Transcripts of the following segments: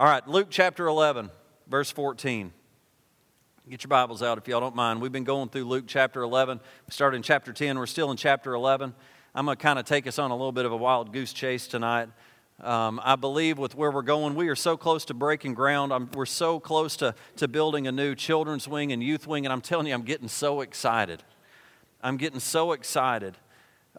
All right, Luke chapter 11, verse 14. Get your Bibles out if y'all don't mind. We've been going through Luke chapter 11. We started in chapter 10. We're still in chapter 11. I'm going to kind of take us on a little bit of a wild goose chase tonight. Um, I believe with where we're going, we are so close to breaking ground. I'm, we're so close to, to building a new children's wing and youth wing, and I'm telling you, I'm getting so excited. I'm getting so excited.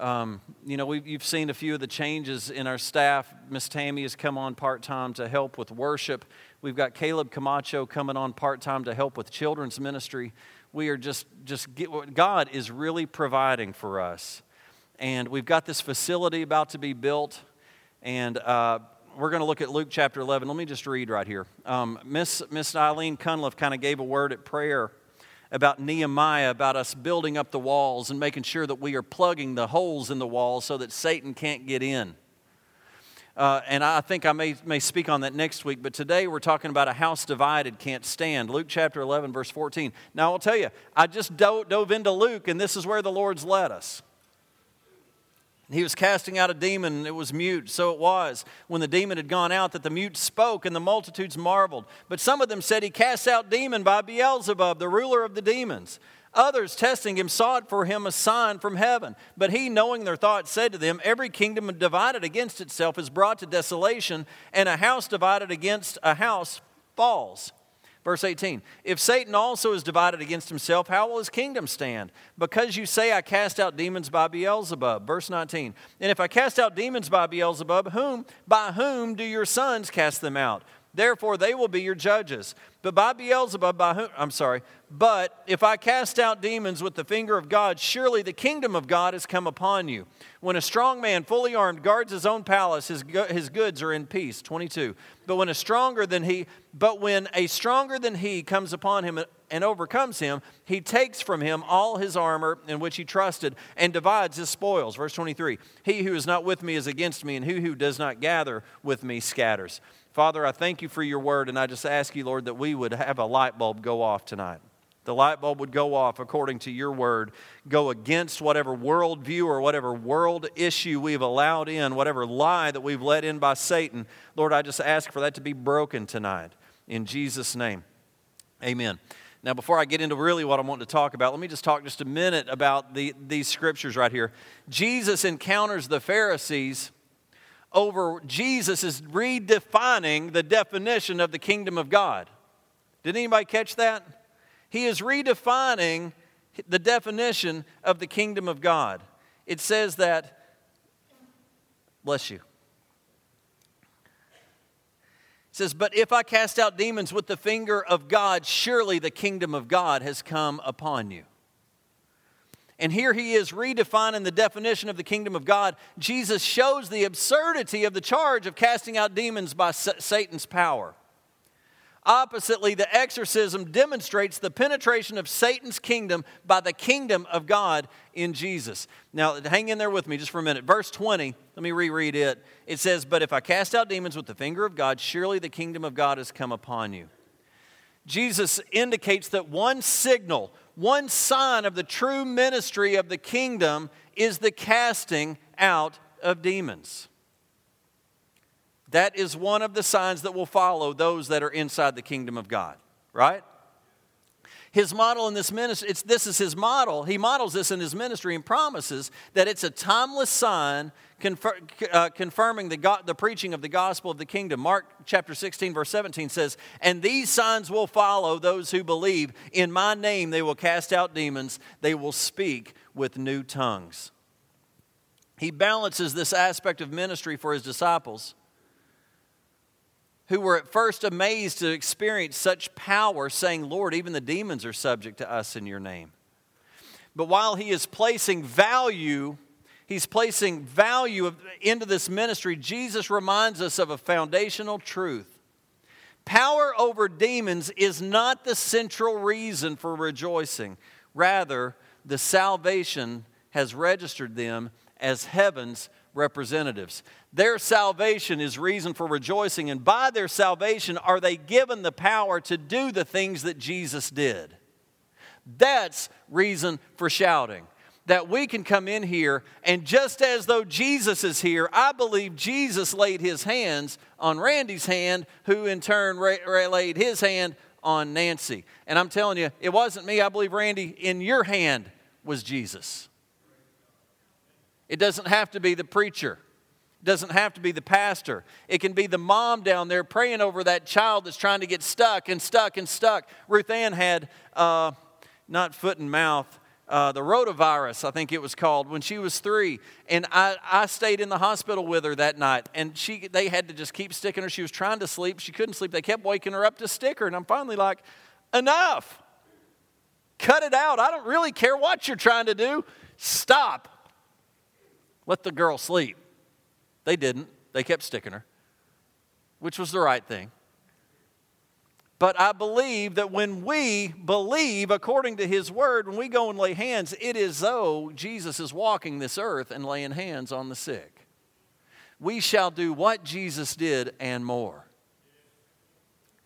Um, you know, you've seen a few of the changes in our staff. Miss Tammy has come on part time to help with worship. We've got Caleb Camacho coming on part time to help with children's ministry. We are just, just get, God is really providing for us. And we've got this facility about to be built. And uh, we're going to look at Luke chapter 11. Let me just read right here. Um, Miss, Miss Eileen Cunliffe kind of gave a word at prayer about Nehemiah, about us building up the walls and making sure that we are plugging the holes in the walls so that Satan can't get in. Uh, and I think I may, may speak on that next week, but today we're talking about a house divided can't stand. Luke chapter 11, verse 14. Now, I'll tell you, I just dove, dove into Luke, and this is where the Lord's led us. He was casting out a demon, and it was mute. So it was when the demon had gone out that the mute spoke, and the multitudes marveled. But some of them said, He cast out demon by Beelzebub, the ruler of the demons. Others, testing him, sought for him a sign from heaven. But he, knowing their thoughts, said to them, Every kingdom divided against itself is brought to desolation, and a house divided against a house falls. Verse 18 If Satan also is divided against himself, how will his kingdom stand? Because you say, I cast out demons by Beelzebub. Verse 19 And if I cast out demons by Beelzebub, whom, by whom do your sons cast them out? Therefore, they will be your judges. But by Beelzebub, by whom, I'm sorry, but if I cast out demons with the finger of God, surely the kingdom of God has come upon you. When a strong man, fully armed, guards his own palace, his, his goods are in peace. 22. But when a stronger than he, but when a stronger than he comes upon him and overcomes him, he takes from him all his armor in which he trusted and divides his spoils. Verse 23. He who is not with me is against me, and he who does not gather with me scatters. Father, I thank you for your word, and I just ask you, Lord, that we would have a light bulb go off tonight. The light bulb would go off according to your word, go against whatever worldview or whatever world issue we've allowed in, whatever lie that we've let in by Satan. Lord, I just ask for that to be broken tonight. In Jesus' name, amen. Now, before I get into really what I want to talk about, let me just talk just a minute about the, these scriptures right here. Jesus encounters the Pharisees over Jesus is redefining the definition of the kingdom of God. Did anybody catch that? He is redefining the definition of the kingdom of God. It says that, bless you. It says, But if I cast out demons with the finger of God, surely the kingdom of God has come upon you. And here he is redefining the definition of the kingdom of God. Jesus shows the absurdity of the charge of casting out demons by Satan's power. Oppositely, the exorcism demonstrates the penetration of Satan's kingdom by the kingdom of God in Jesus. Now, hang in there with me just for a minute. Verse 20, let me reread it. It says, But if I cast out demons with the finger of God, surely the kingdom of God has come upon you. Jesus indicates that one signal, one sign of the true ministry of the kingdom is the casting out of demons. That is one of the signs that will follow those that are inside the kingdom of God, right? His model in this ministry, it's, this is his model. He models this in his ministry and promises that it's a timeless sign confer, uh, confirming the, go, the preaching of the gospel of the kingdom. Mark chapter 16, verse 17 says, And these signs will follow those who believe. In my name they will cast out demons, they will speak with new tongues. He balances this aspect of ministry for his disciples who were at first amazed to experience such power, saying, Lord, even the demons are subject to us in your name. But while he is placing value, he's placing value into this ministry, Jesus reminds us of a foundational truth. Power over demons is not the central reason for rejoicing. Rather, the salvation has registered them as heaven's representatives. Their salvation is reason for rejoicing, and by their salvation are they given the power to do the things that Jesus did. That's reason for shouting. that we can come in here and just as though Jesus is here, I believe Jesus laid his hands on Randy's hand, who in turn ra- ra- laid his hand on Nancy. And I'm telling you, it wasn't me. I believe, Randy, in your hand was Jesus. It doesn't have to be the preacher. It doesn't have to be the pastor. It can be the mom down there praying over that child that's trying to get stuck and stuck and stuck. Ruth Ann had uh, not foot and mouth, uh, the rotavirus, I think it was called, when she was three. And I, I stayed in the hospital with her that night. And she, they had to just keep sticking her. She was trying to sleep. She couldn't sleep. They kept waking her up to stick her. And I'm finally like, enough. Cut it out. I don't really care what you're trying to do. Stop. Let the girl sleep. They didn't. They kept sticking her, which was the right thing. But I believe that when we believe according to his word, when we go and lay hands, it is though Jesus is walking this earth and laying hands on the sick. We shall do what Jesus did and more.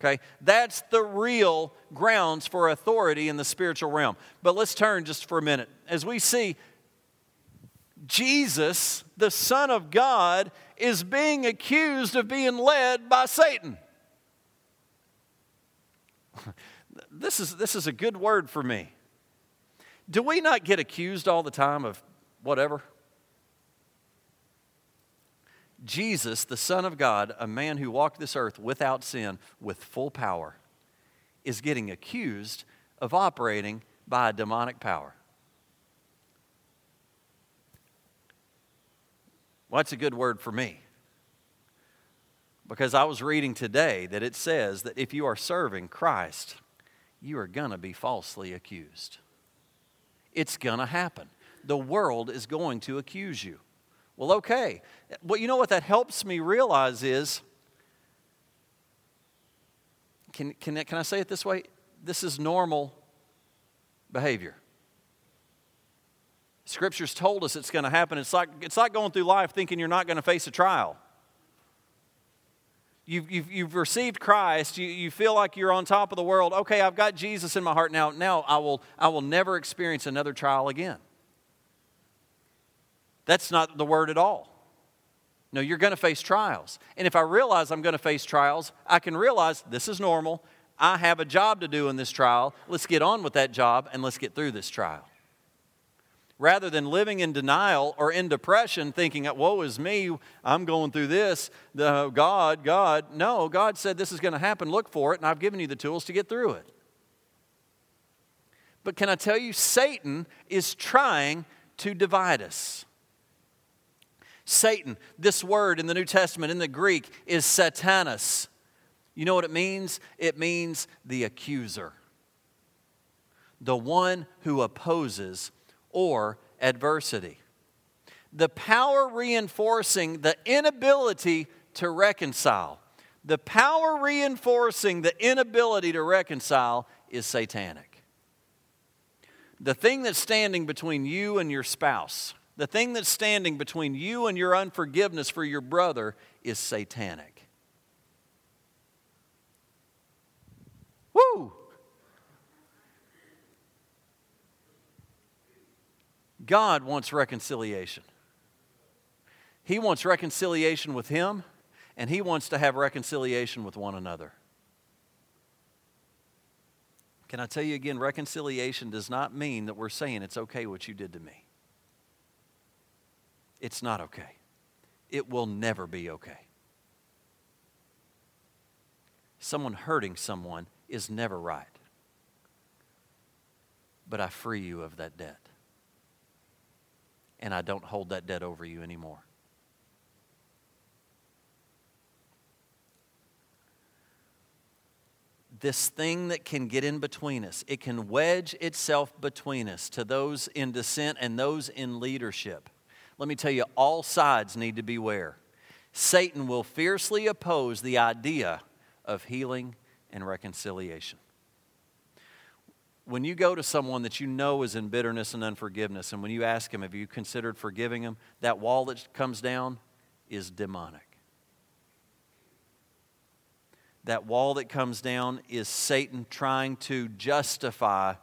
Okay? That's the real grounds for authority in the spiritual realm. But let's turn just for a minute. As we see Jesus, the Son of God, is being accused of being led by Satan. this is, this is a good word for me. Do we not get accused all the time of whatever? Jesus, the Son of God, a man who walked this earth without sin, with full power, is getting accused of operating by a demonic power. Well, that's a good word for me. Because I was reading today that it says that if you are serving Christ, you are going to be falsely accused. It's going to happen. The world is going to accuse you. Well, okay. Well, you know what that helps me realize is can, can, can I say it this way? This is normal behavior. Scripture's told us it's going to happen. It's like, it's like going through life thinking you're not going to face a trial. You've, you've, you've received Christ. You, you feel like you're on top of the world. Okay, I've got Jesus in my heart now. Now I will, I will never experience another trial again. That's not the word at all. No, you're going to face trials. And if I realize I'm going to face trials, I can realize this is normal. I have a job to do in this trial. Let's get on with that job and let's get through this trial rather than living in denial or in depression, thinking, woe is me, I'm going through this, the God, God. No, God said this is going to happen. Look for it, and I've given you the tools to get through it. But can I tell you, Satan is trying to divide us. Satan, this word in the New Testament, in the Greek, is Satanas. You know what it means? It means the accuser, the one who opposes or adversity. The power reinforcing the inability to reconcile. The power reinforcing the inability to reconcile is satanic. The thing that's standing between you and your spouse, the thing that's standing between you and your unforgiveness for your brother is satanic. Woo! God wants reconciliation. He wants reconciliation with Him, and He wants to have reconciliation with one another. Can I tell you again, reconciliation does not mean that we're saying it's okay what you did to me. It's not okay. It will never be okay. Someone hurting someone is never right. But I free you of that debt and I don't hold that debt over you anymore. This thing that can get in between us, it can wedge itself between us to those in dissent and those in leadership. Let me tell you, all sides need to beware. Satan will fiercely oppose the idea of healing and reconciliation when you go to someone that you know is in bitterness and unforgiveness, and when you ask him, Have you considered forgiving him? that wall that comes down is demonic. That wall that comes down is Satan trying to justify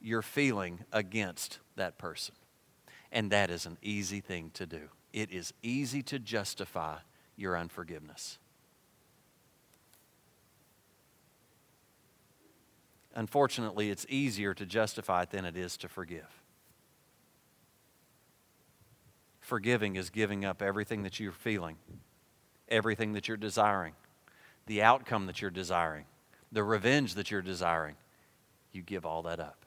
your feeling against that person. And that is an easy thing to do. It is easy to justify your unforgiveness. Unfortunately, it's easier to justify it than it is to forgive. Forgiving is giving up everything that you're feeling, everything that you're desiring, the outcome that you're desiring, the revenge that you're desiring. You give all that up.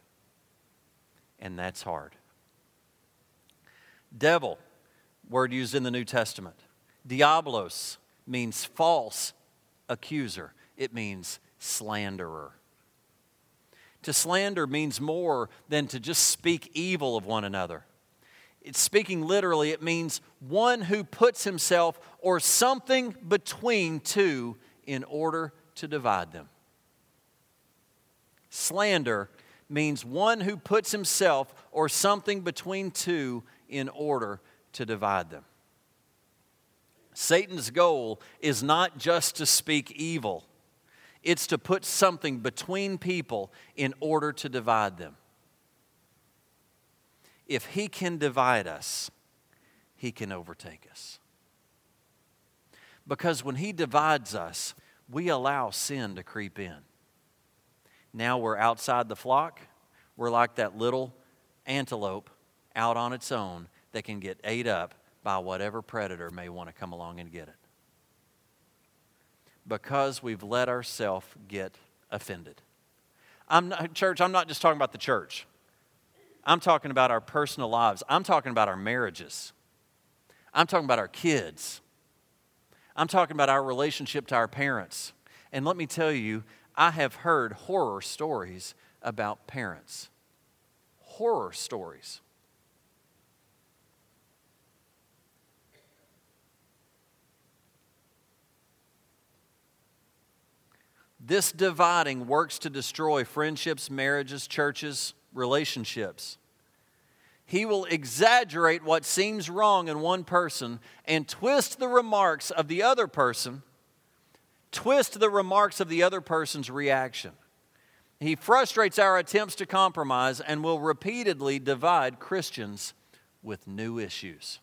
And that's hard. Devil, word used in the New Testament. Diablos means false accuser, it means slanderer. To slander means more than to just speak evil of one another. It's speaking literally, it means one who puts himself or something between two in order to divide them. Slander means one who puts himself or something between two in order to divide them. Satan's goal is not just to speak evil, it's to put something between people in order to divide them. If he can divide us, he can overtake us. Because when he divides us, we allow sin to creep in. Now we're outside the flock. We're like that little antelope out on its own that can get ate up by whatever predator may want to come along and get it because we've let ourselves get offended. I'm not, church, I'm not just talking about the church. I'm talking about our personal lives. I'm talking about our marriages. I'm talking about our kids. I'm talking about our relationship to our parents. And let me tell you, I have heard horror stories about parents. Horror stories. This dividing works to destroy friendships, marriages, churches, relationships. He will exaggerate what seems wrong in one person and twist the remarks of the other person, twist the remarks of the other person's reaction. He frustrates our attempts to compromise and will repeatedly divide Christians with new issues.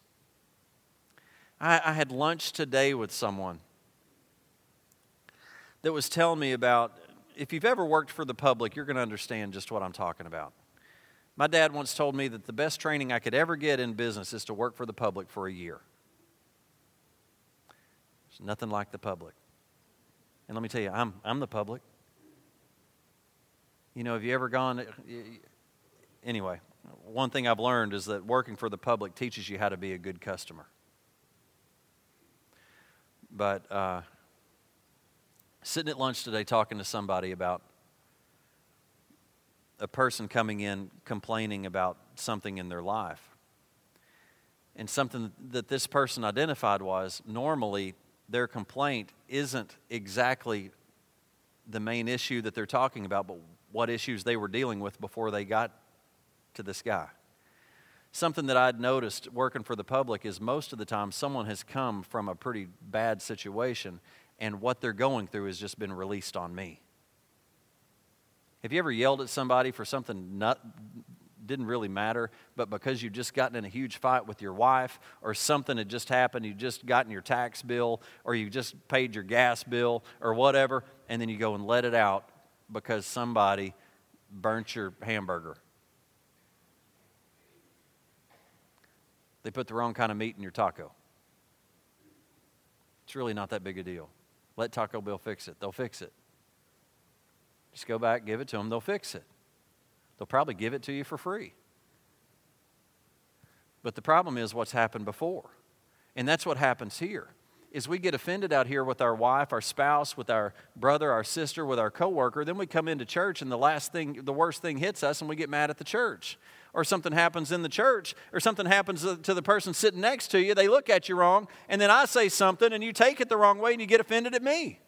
I, I had lunch today with someone that was telling me about if you've ever worked for the public, you're going to understand just what I'm talking about. My dad once told me that the best training I could ever get in business is to work for the public for a year. There's nothing like the public. And let me tell you, I'm, I'm the public. You know, have you ever gone? Anyway, one thing I've learned is that working for the public teaches you how to be a good customer. But uh, sitting at lunch today talking to somebody about a person coming in complaining about something in their life. And something that this person identified was normally their complaint isn't exactly the main issue that they're talking about, but what issues they were dealing with before they got to this guy. Something that I'd noticed working for the public is most of the time someone has come from a pretty bad situation and what they're going through has just been released on me. Have you ever yelled at somebody for something not, didn't really matter, but because you've just gotten in a huge fight with your wife, or something had just happened, you just gotten your tax bill, or you just paid your gas bill, or whatever, and then you go and let it out because somebody burnt your hamburger? They put the wrong kind of meat in your taco. It's really not that big a deal. Let Taco Bell fix it. They'll fix it. Just go back, give it to them, they'll fix it. They'll probably give it to you for free. But the problem is what's happened before. And that's what happens here. Is we get offended out here with our wife, our spouse, with our brother, our sister, with our coworker, then we come into church and the last thing the worst thing hits us and we get mad at the church or something happens in the church or something happens to the person sitting next to you, they look at you wrong, and then I say something and you take it the wrong way and you get offended at me.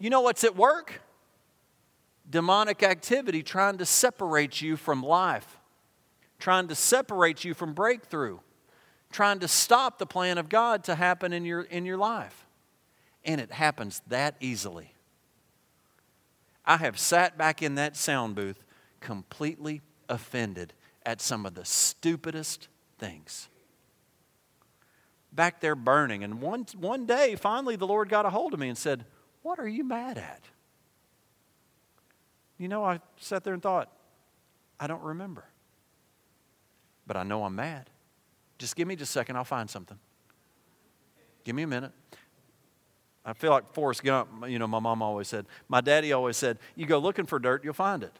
You know what's at work? Demonic activity trying to separate you from life, trying to separate you from breakthrough, trying to stop the plan of God to happen in your, in your life. And it happens that easily. I have sat back in that sound booth completely offended at some of the stupidest things. Back there burning. And one, one day, finally, the Lord got a hold of me and said, What are you mad at? You know, I sat there and thought, I don't remember. But I know I'm mad. Just give me just a second, I'll find something. Give me a minute. I feel like Forrest Gump, you know, my mom always said, my daddy always said, you go looking for dirt, you'll find it.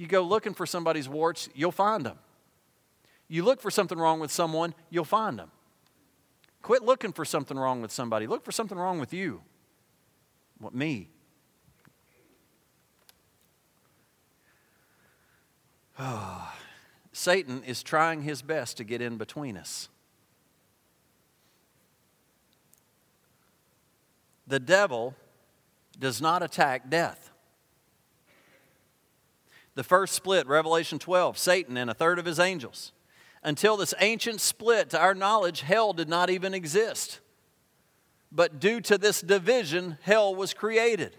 You go looking for somebody's warts, you'll find them. You look for something wrong with someone, you'll find them. Quit looking for something wrong with somebody. Look for something wrong with you. What, me? Oh, Satan is trying his best to get in between us. The devil does not attack death. The first split, Revelation 12, Satan and a third of his angels. Until this ancient split, to our knowledge, hell did not even exist. But due to this division, hell was created.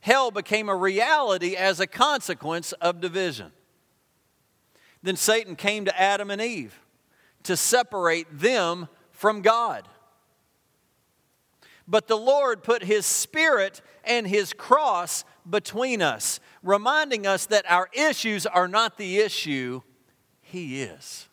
Hell became a reality as a consequence of division. Then Satan came to Adam and Eve to separate them from God. But the Lord put His Spirit and His cross between us, reminding us that our issues are not the issue, He is.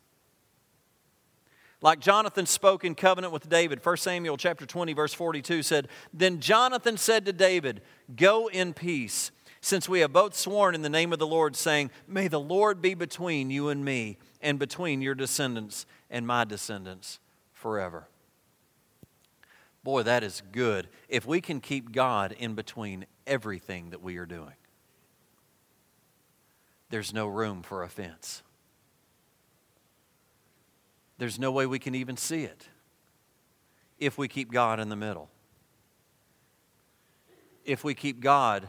Like Jonathan spoke in covenant with David, 1 Samuel chapter 20 verse 42 said, "Then Jonathan said to David, "Go in peace, since we have both sworn in the name of the Lord, saying, May the Lord be between you and me, and between your descendants and my descendants forever. Boy, that is good if we can keep God in between everything that we are doing. There's no room for offense. There's no way we can even see it if we keep God in the middle. If we keep God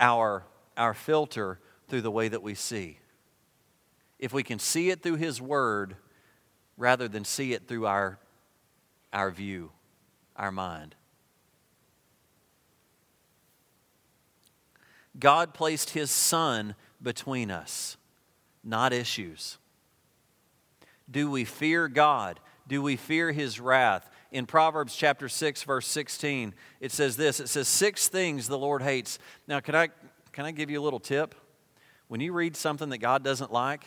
our, our filter through the way that we see. If we can see it through His Word rather than see it through our, our view, our mind. God placed His Son between us, not issues. Do we fear God? Do we fear His wrath? In Proverbs chapter 6, verse 16, it says this it says, Six things the Lord hates. Now, can I, can I give you a little tip? When you read something that God doesn't like,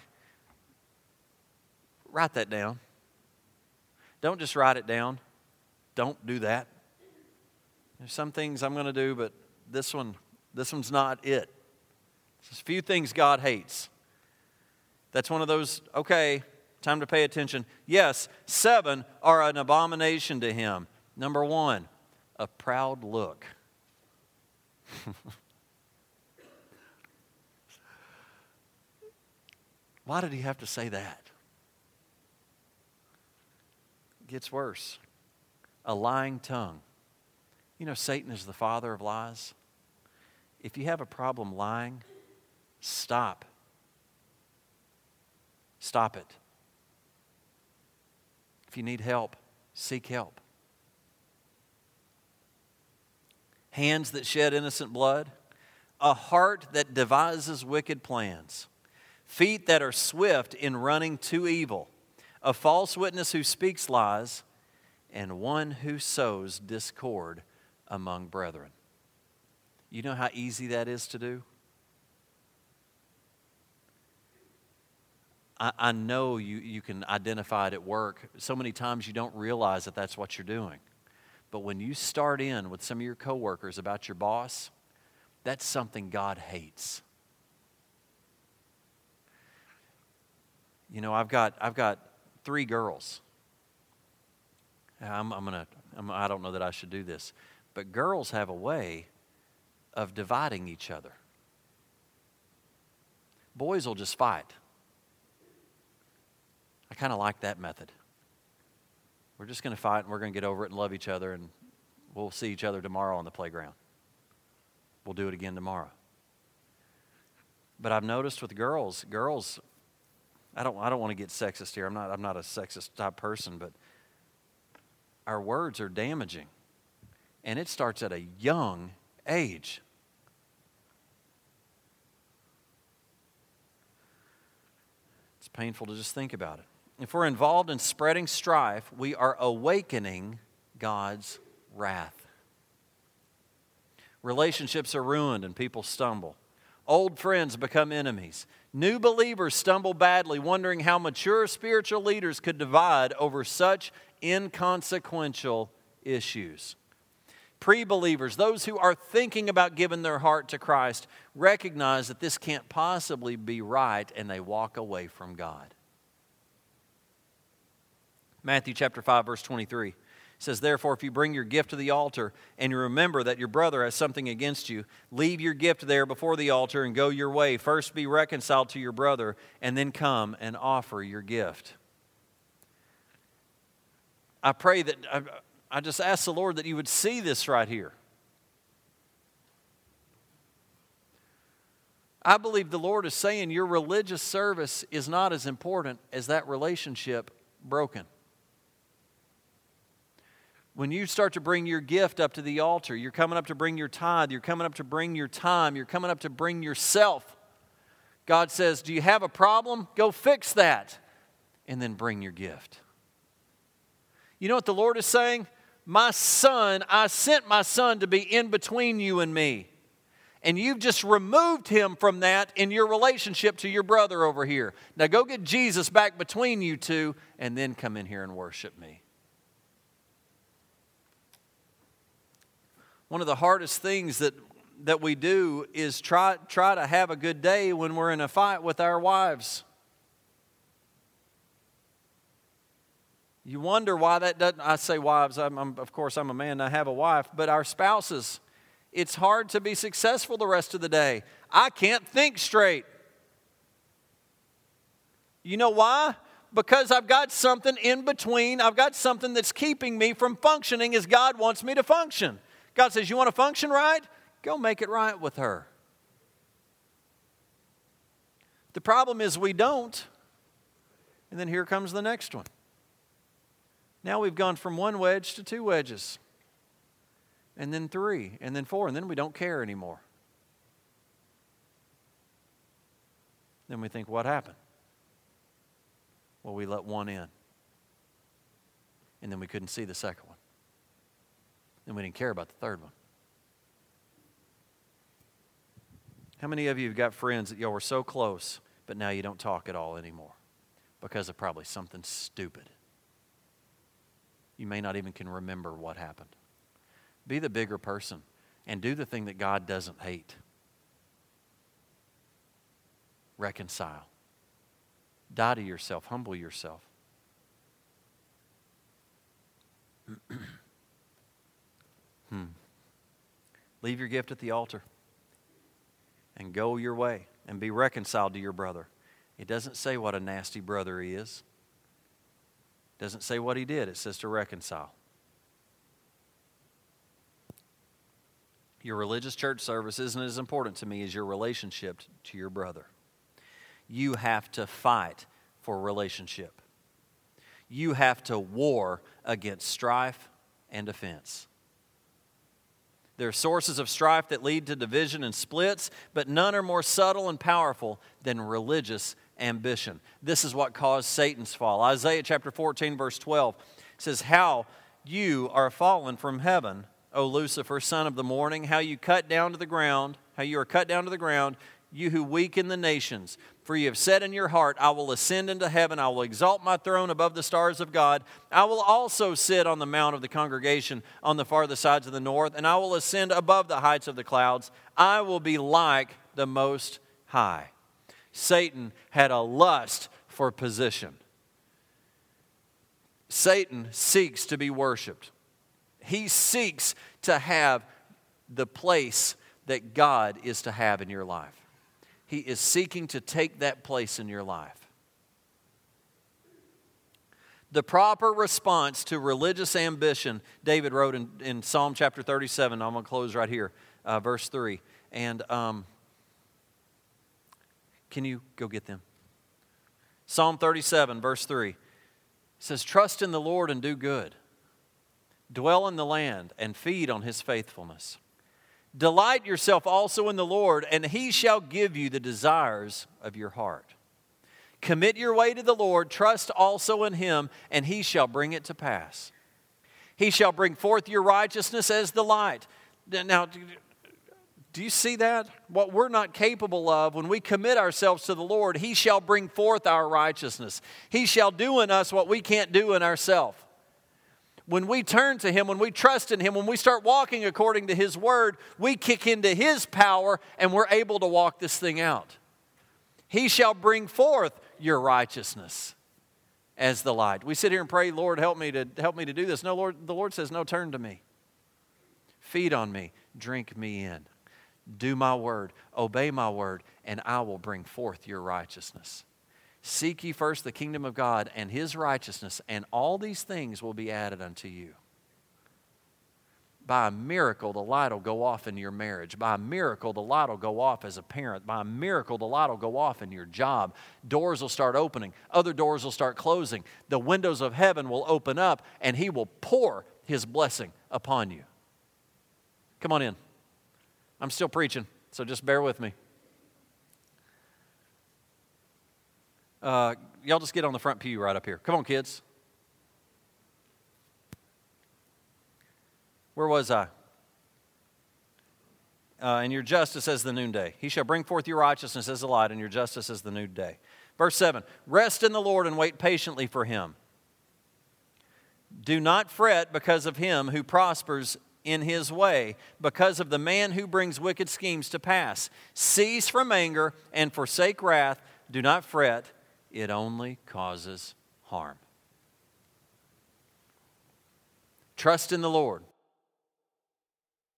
write that down. Don't just write it down. Don't do that. There's some things I'm going to do, but this one, this one's not it. There's a few things God hates. That's one of those, okay, time to pay attention. Yes, seven are an abomination to him. Number one, a proud look. Why did he have to say that? It gets worse. A lying tongue. You know, Satan is the father of lies. If you have a problem lying, stop. Stop it. If you need help, seek help. Hands that shed innocent blood, a heart that devises wicked plans, feet that are swift in running to evil, a false witness who speaks lies, and one who sows discord among brethren. You know how easy that is to do? I, I know you, you can identify it at work. So many times you don't realize that that's what you're doing. But when you start in with some of your coworkers about your boss, that's something God hates. You know, I've got, I've got three girls. I'm, I'm gonna, I'm, I don't know that I should do this, but girls have a way of dividing each other. Boys will just fight. I kind of like that method. We're just going to fight and we're going to get over it and love each other, and we'll see each other tomorrow on the playground. We'll do it again tomorrow. But I've noticed with girls, girls, I don't, I don't want to get sexist here. I'm not, I'm not a sexist type person, but our words are damaging. And it starts at a young age. It's painful to just think about it. If we're involved in spreading strife, we are awakening God's wrath. Relationships are ruined and people stumble. Old friends become enemies. New believers stumble badly, wondering how mature spiritual leaders could divide over such inconsequential issues. Pre believers, those who are thinking about giving their heart to Christ, recognize that this can't possibly be right and they walk away from God. Matthew chapter 5 verse 23 says therefore if you bring your gift to the altar and you remember that your brother has something against you leave your gift there before the altar and go your way. First be reconciled to your brother and then come and offer your gift. I pray that I, I just ask the Lord that you would see this right here. I believe the Lord is saying your religious service is not as important as that relationship broken when you start to bring your gift up to the altar, you're coming up to bring your tithe, you're coming up to bring your time, you're coming up to bring yourself. God says, Do you have a problem? Go fix that. And then bring your gift. You know what the Lord is saying? My son, I sent my son to be in between you and me. And you've just removed him from that in your relationship to your brother over here. Now go get Jesus back between you two and then come in here and worship me. One of the hardest things that, that we do is try, try to have a good day when we're in a fight with our wives. You wonder why that doesn't. I say wives, I'm, I'm, of course, I'm a man, I have a wife, but our spouses, it's hard to be successful the rest of the day. I can't think straight. You know why? Because I've got something in between. I've got something that's keeping me from functioning as God wants me to function. God says, You want to function right? Go make it right with her. The problem is we don't. And then here comes the next one. Now we've gone from one wedge to two wedges, and then three, and then four, and then we don't care anymore. Then we think, what happened? Well, we let one in, and then we couldn't see the second one and we didn't care about the third one. How many of you have got friends that y'all were so close, but now you don't talk at all anymore because of probably something stupid? You may not even can remember what happened. Be the bigger person and do the thing that God doesn't hate. Reconcile. Die to yourself, humble yourself. Leave your gift at the altar and go your way and be reconciled to your brother. It doesn't say what a nasty brother he is. It doesn't say what he did. It says to reconcile. Your religious church service isn't as important to me as your relationship to your brother. You have to fight for relationship. You have to war against strife and offense. There are sources of strife that lead to division and splits, but none are more subtle and powerful than religious ambition. This is what caused Satan's fall. Isaiah chapter 14, verse 12 says, How you are fallen from heaven, O Lucifer, son of the morning, how you cut down to the ground, how you are cut down to the ground, you who weaken the nations. For you have said in your heart, I will ascend into heaven, I will exalt my throne above the stars of God. I will also sit on the mount of the congregation on the farther sides of the north, and I will ascend above the heights of the clouds. I will be like the Most High. Satan had a lust for position. Satan seeks to be worshiped. He seeks to have the place that God is to have in your life. He is seeking to take that place in your life. The proper response to religious ambition, David wrote in, in Psalm chapter 37. I'm going to close right here, uh, verse 3. And um, can you go get them? Psalm 37, verse 3 says, Trust in the Lord and do good, dwell in the land and feed on his faithfulness. Delight yourself also in the Lord, and he shall give you the desires of your heart. Commit your way to the Lord, trust also in him, and he shall bring it to pass. He shall bring forth your righteousness as the light. Now, do you see that? What we're not capable of, when we commit ourselves to the Lord, He shall bring forth our righteousness. He shall do in us what we can't do in ourselves. When we turn to Him, when we trust in Him, when we start walking according to His word, we kick into His power and we're able to walk this thing out. He shall bring forth your righteousness as the light. We sit here and pray, Lord, help me to help me to do this. No, Lord, the Lord says, No, turn to me. Feed on me, drink me in do my word, obey my word, and I will bring forth your righteousness. Seek ye first the kingdom of God and his righteousness, and all these things will be added unto you. By a miracle, the light will go off in your marriage. By a miracle, the light will go off as a parent. By a miracle, the light will go off in your job. Doors will start opening, other doors will start closing. The windows of heaven will open up, and He will pour His blessing upon you. Come on in. I'm still preaching, so just bear with me. Uh, y'all just get on the front pew right up here. Come on, kids. Where was I? Uh, and your justice as the noonday. He shall bring forth your righteousness as the light, and your justice as the noonday. Verse 7 Rest in the Lord and wait patiently for him. Do not fret because of him who prospers in his way because of the man who brings wicked schemes to pass. Cease from anger and forsake wrath. Do not fret, it only causes harm. Trust in the Lord